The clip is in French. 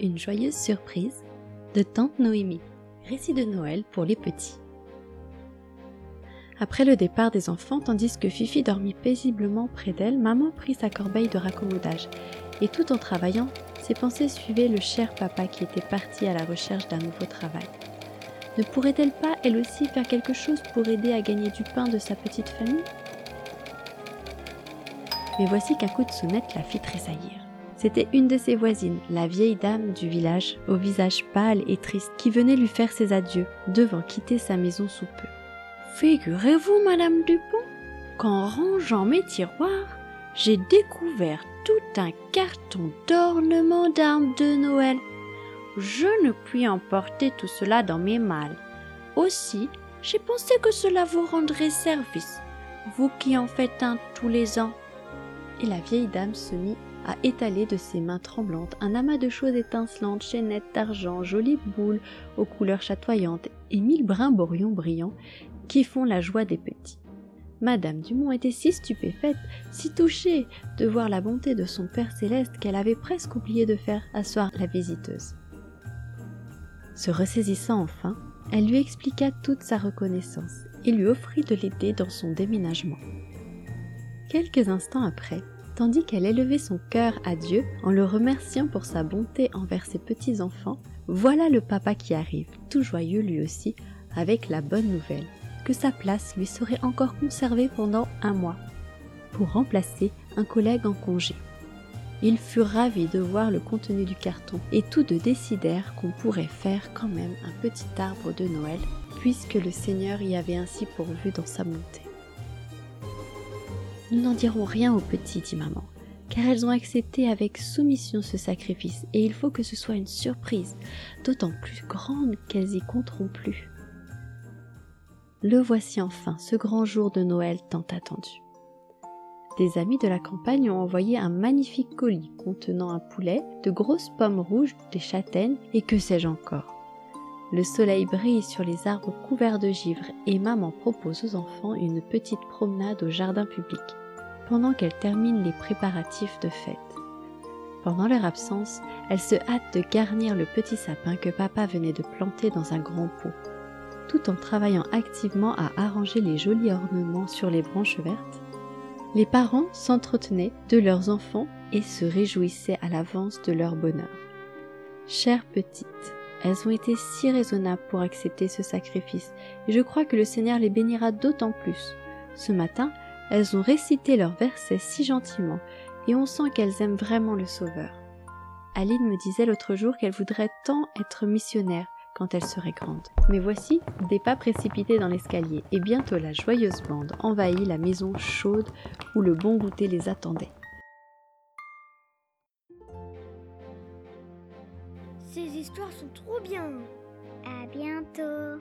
Une joyeuse surprise de Tante Noémie. Récit de Noël pour les petits. Après le départ des enfants, tandis que Fifi dormit paisiblement près d'elle, maman prit sa corbeille de raccommodage et tout en travaillant, ses pensées suivaient le cher papa qui était parti à la recherche d'un nouveau travail. Ne pourrait-elle pas, elle aussi, faire quelque chose pour aider à gagner du pain de sa petite famille? Mais voici qu'un coup de sonnette la fit tressaillir. C'était une de ses voisines, la vieille dame du village, au visage pâle et triste, qui venait lui faire ses adieux, devant quitter sa maison sous peu. Figurez-vous, Madame Dupont, qu'en rangeant mes tiroirs, j'ai découvert tout un carton d'ornements d'armes de Noël. Je ne puis emporter tout cela dans mes malles. Aussi, j'ai pensé que cela vous rendrait service, vous qui en faites un tous les ans. Et la vieille dame se mit à étaler de ses mains tremblantes un amas de choses étincelantes, chaînettes d'argent, jolies boules aux couleurs chatoyantes et mille brimborions brillants qui font la joie des petits. Madame Dumont était si stupéfaite, si touchée de voir la bonté de son Père céleste qu'elle avait presque oublié de faire asseoir la visiteuse. Se ressaisissant enfin, elle lui expliqua toute sa reconnaissance et lui offrit de l'aider dans son déménagement. Quelques instants après, tandis qu'elle élevait son cœur à Dieu en le remerciant pour sa bonté envers ses petits-enfants, voilà le papa qui arrive, tout joyeux lui aussi, avec la bonne nouvelle que sa place lui serait encore conservée pendant un mois, pour remplacer un collègue en congé. Ils furent ravis de voir le contenu du carton et tous deux décidèrent qu'on pourrait faire quand même un petit arbre de Noël, puisque le Seigneur y avait ainsi pourvu dans sa montée. Nous n'en dirons rien aux petits, dit maman, car elles ont accepté avec soumission ce sacrifice, et il faut que ce soit une surprise, d'autant plus grande qu'elles y compteront plus. Le voici enfin, ce grand jour de Noël tant attendu. Des amis de la campagne ont envoyé un magnifique colis contenant un poulet, de grosses pommes rouges, des châtaignes et que sais-je encore. Le soleil brille sur les arbres couverts de givre et maman propose aux enfants une petite promenade au jardin public, pendant qu'elle termine les préparatifs de fête. Pendant leur absence, elle se hâte de garnir le petit sapin que papa venait de planter dans un grand pot tout en travaillant activement à arranger les jolis ornements sur les branches vertes. Les parents s'entretenaient de leurs enfants et se réjouissaient à l'avance de leur bonheur. Chères petites, elles ont été si raisonnables pour accepter ce sacrifice, et je crois que le Seigneur les bénira d'autant plus. Ce matin, elles ont récité leurs versets si gentiment, et on sent qu'elles aiment vraiment le Sauveur. Aline me disait l'autre jour qu'elle voudrait tant être missionnaire, quand elle serait grande. Mais voici des pas précipités dans l'escalier, et bientôt la joyeuse bande envahit la maison chaude où le bon goûter les attendait. Ces histoires sont trop bien. À bientôt.